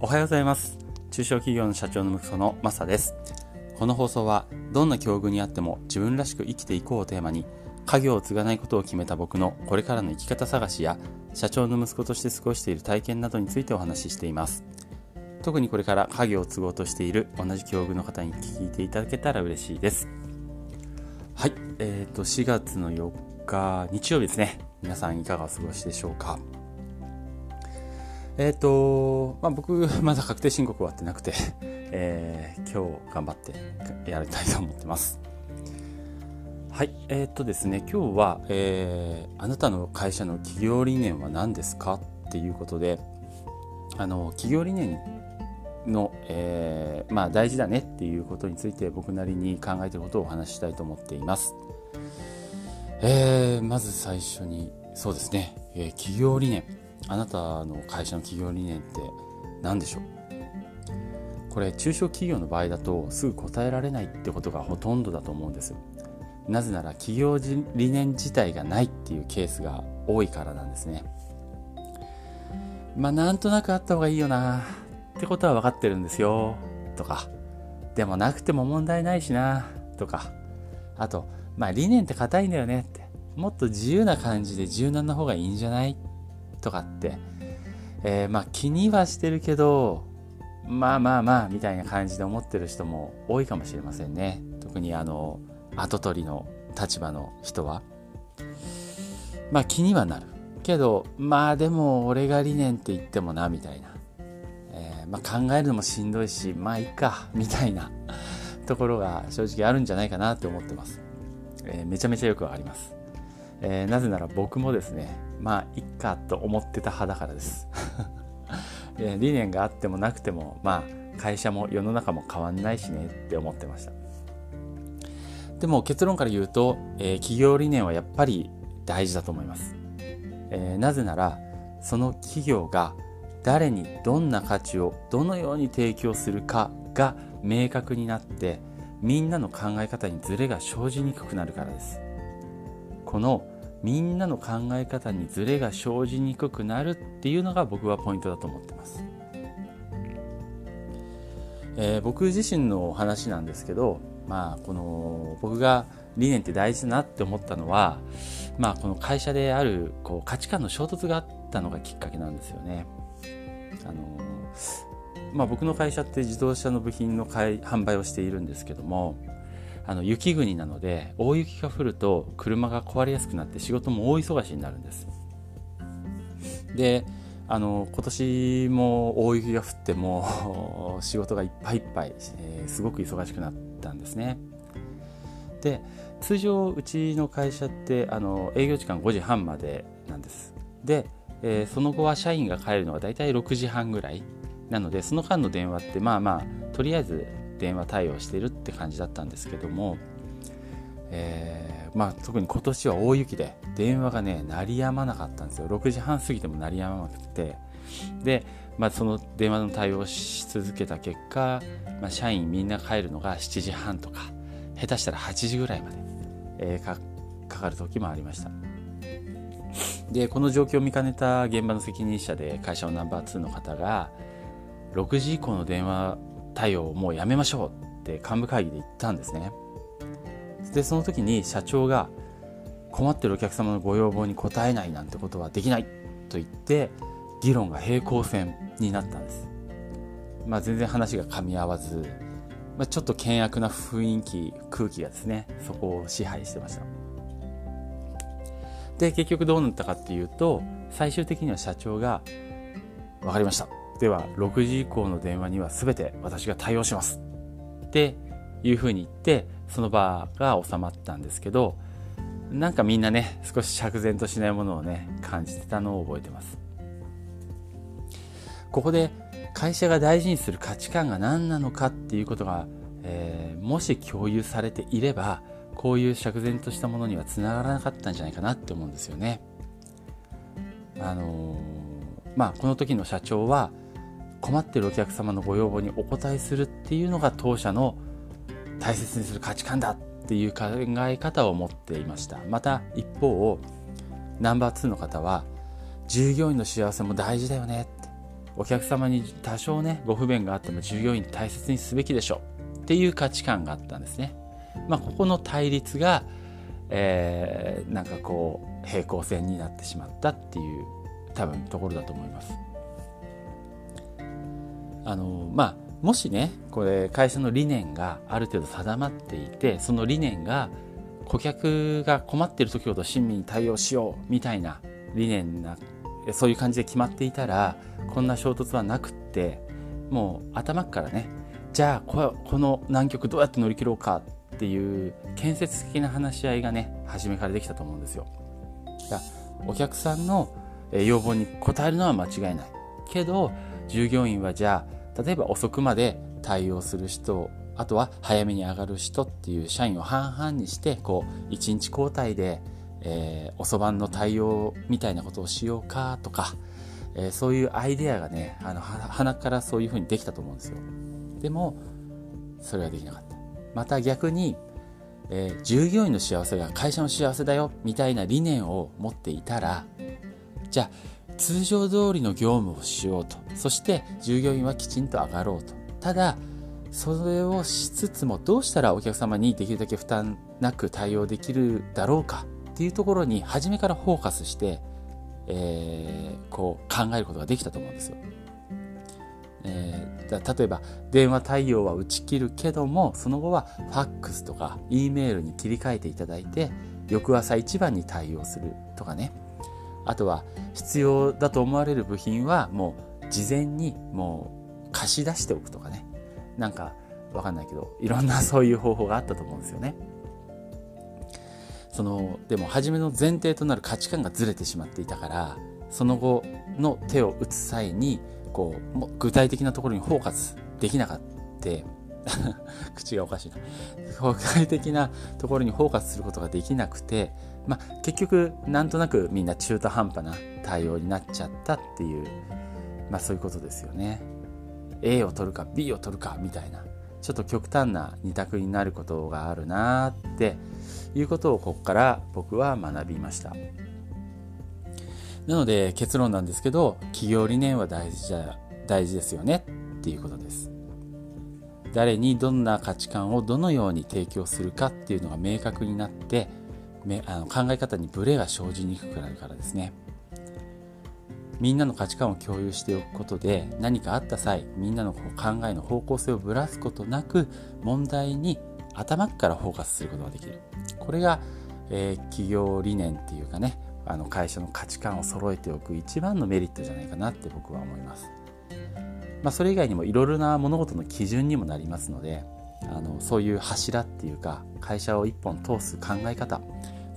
おはようございます。中小企業の社長の息子のマサです。この放送はどんな境遇にあっても自分らしく生きていこうをテーマに家業を継がないことを決めた僕のこれからの生き方探しや社長の息子として過ごしている体験などについてお話ししています。特にこれから家業を継ごうとしている同じ境遇の方に聞いていただけたら嬉しいです。はい。えーと4月の4日日曜日ですね。皆さんいかがお過ごしでしょうか？えっ、ー、と、まあ、僕、まだ確定申告終わってなくて、えー、今日頑張ってやりたいと思ってます。はい、えっ、ー、とですね、今日は、えー、あなたの会社の企業理念は何ですかっていうことで、あの、企業理念の、えー、まあ大事だねっていうことについて僕なりに考えていることをお話ししたいと思っています。えー、まず最初に、そうですね、えー、企業理念。あなたの会社の企業理念って何でしょう？これ中小企業の場合だとすぐ答えられないってことがほとんどだと思うんです。なぜなら企業理念自体がないっていうケースが多いからなんですね。まあなんとなくあった方がいいよなってことは分かってるんですよ。とか。でもなくても問題ないしな。とか。あとまあ理念って硬いんだよねって。もっと自由な感じで柔軟な方がいいんじゃない？とかって、えー、まあ気にはしてるけど、まあまあまあみたいな感じで思ってる人も多いかもしれませんね。特にあの、後取りの立場の人は。まあ気にはなる。けど、まあでも俺が理念って言ってもな、みたいな。えー、まあ考えるのもしんどいし、まあいいか、みたいなところが正直あるんじゃないかなって思ってます。えー、めちゃめちゃよくわかります。えー、なぜなら僕もですね、まあ、いっかと思ってた派だからです。理念があってもなくても、まあ、会社も世の中も変わんないしねって思ってました。でも結論から言うと、えー、企業理念はやっぱり大事だと思います。えー、なぜなら、その企業が誰にどんな価値をどのように提供するかが明確になって、みんなの考え方にズレが生じにくくなるからです。このみんなの考え方にズレが生じにくくなるっていうのが僕はポイントだと思ってます。えー、僕自身の話なんですけど、まあ、この僕が理念って大事だなって思ったのは、まあ、この会社であるこう価値観の衝突があったのがきっかけなんですよね。あのまあ、僕の会社って自動車の部品の販売をしているんですけども、あの雪国なので大雪が降ると車が壊れやすくなって仕事も大忙しになるんです。であの今年も大雪が降っても 仕事がいっぱいいっぱい、えー、すごく忙しくなったんですね。で通常うちの会社ってあの営業時間5時半までなんです。で、えー、その後は社員が帰るのが大体6時半ぐらいなのでその間の電話ってまあまあとりあえず電話対応してるって感じだったんですけども、えー、まあ、特に今年は大雪で電話がね鳴りやまなかったんですよ。6時半過ぎても鳴りやまなくて。で、まあ、その電話の対応し続けた結果、まあ、社員みんな帰るのが7時半とか下手したら8時ぐらいまで、えー、かかかる時もありました。でこの状況を見かねた現場の責任者で会社のナンバー2の方が6時以降の電話対応をもうやめましょうって幹部会議で言ったんですね。で、その時に社長が困ってるお客様のご要望に応えないなんてことはできないと言って、議論が平行線になったんです。まあ全然話が噛み合わず、まあ、ちょっと険悪な雰囲気、空気がですね、そこを支配してました。で、結局どうなったかっていうと、最終的には社長が、わかりました。では6時以降の電話には全て私が対応します。っていうふうに言ってその場が収まったんですけどなんかみんなね少し釈然としないものをね感じてたのを覚えてます。ここで会社が大事にする価値観が何なのかっていうことが、えー、もし共有されていればこういう釈然としたものにはつながらなかったんじゃないかなって思うんですよね。あのー、まあこの時の社長は困っているお客様のご要望にお応えするっていうのが当社の大切にする価値観だっていう考え方を持っていましたまた一方ナンバー2の方は従業員の幸せも大事だよねってお客様に多少ねご不便があっても従業員大切にすべきでしょうっていう価値観があったんですね。まあ、ここの対立が、えー、なんかこう平行線になってしまったっていう多分ところだと思います。あのまあもしねこれ会社の理念がある程度定まっていてその理念が顧客が困っている時ほど親身に対応しようみたいな理念なそういう感じで決まっていたらこんな衝突はなくってもう頭からねじゃあこの難局どうやって乗り切ろうかっていう建設的な話し合いがね初めからできたと思うんですよ。お客さんの要望に応えるのは間違いないけど従業員はじゃあ例えば遅くまで対応する人あとは早めに上がる人っていう社員を半々にしてこう1日交代で、えー、遅番の対応みたいなことをしようかとか、えー、そういうアイデアがねあの鼻からそういうふうにできたと思うんですよ。でもそれはできなかった。また逆に、えー、従業員の幸せが会社の幸せだよみたいな理念を持っていたらじゃあ通常通りの業務をしようと。そして従業員はきちんと上がろうと。ただそれをしつつもどうしたらお客様にできるだけ負担なく対応できるだろうか。っていうところに初めからフォーカスして、えー、こう考えることができたと思うんですよ。えー、例えば電話対応は打ち切るけどもその後はファックスとか E メールに切り替えていただいて翌朝一番に対応するとかね。あとは必要だと思われる部品はもう事前にもう貸し出しておくとかね。なんかわかんないけどいろんなそういう方法があったと思うんですよね。そのでも初めの前提となる価値観がずれてしまっていたからその後の手を打つ際にこう具体的なところにフォーカスできなかった。口がおかしいな。具体的なところにフォーカスすることができなくて、まあ、結局なんとなくみんな中途半端な対応になっちゃったっていう、まあ、そういうことですよね。A を取るか B を取るかみたいなちょっと極端な二択になることがあるなっていうことをここから僕は学びましたなので結論なんですけど企業理念は大事じゃ大事ですよねっていうことです誰にどんな価値観をどのように提供するかっていうのが明確になってあの考え方にブレが生じにくくなるからですね。みんなの価値観を共有しておくことで何かあった際みんなの考えの方向性をぶらすことなく問題に頭からフォーカスすることができるこれが、えー、企業理念っていうかねあの会社の価値観を揃えておく一番のメリットじゃないかなって僕は思います、まあ、それ以外にもいろいろな物事の基準にもなりますのであのそういう柱っていうか会社を一本通す考え方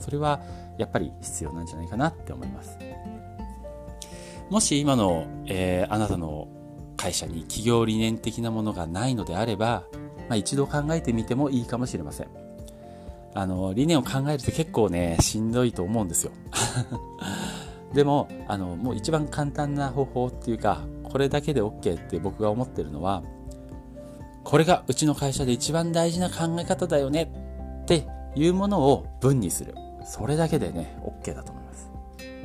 それはやっぱり必要なんじゃないかなって思います。もし今の、えー、あなたの会社に企業理念的なものがないのであれば、まあ、一度考えてみてもいいかもしれません。あの、理念を考えると結構ね、しんどいと思うんですよ。でも、あの、もう一番簡単な方法っていうか、これだけで OK って僕が思ってるのは、これがうちの会社で一番大事な考え方だよねっていうものを文にする。それだけでね、OK だと思います。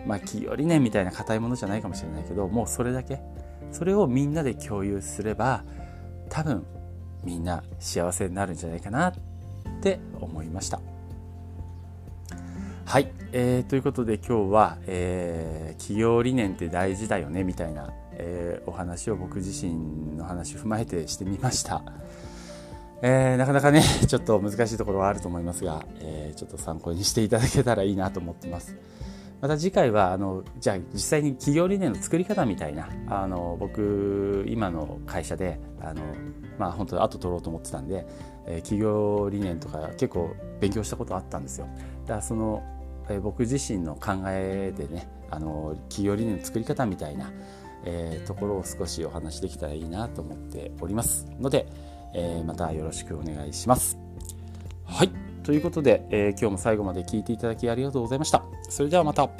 まあ企業理念みたいな硬いものじゃないかもしれないけどもうそれだけそれをみんなで共有すれば多分みんな幸せになるんじゃないかなって思いましたはい、えー、ということで今日は、えー、企業理念って大事だよねみたいな、えー、お話を僕自身の話を踏まえてしてみました。えー、なかなかね、ちょっと難しいところはあると思いますが、えー、ちょっと参考にしていただけたらいいなと思ってます。また次回はあのじゃあ実際に企業理念の作り方みたいなあの僕今の会社であのまあ本当後取ろうと思ってたんで、えー、企業理念とか結構勉強したことあったんですよ。だからその、えー、僕自身の考えでねあの企業理念の作り方みたいな、えー、ところを少しお話できたらいいなと思っておりますので、えー、またよろしくお願いします。はいということで、えー、今日も最後まで聞いていただきありがとうございました。それではまた。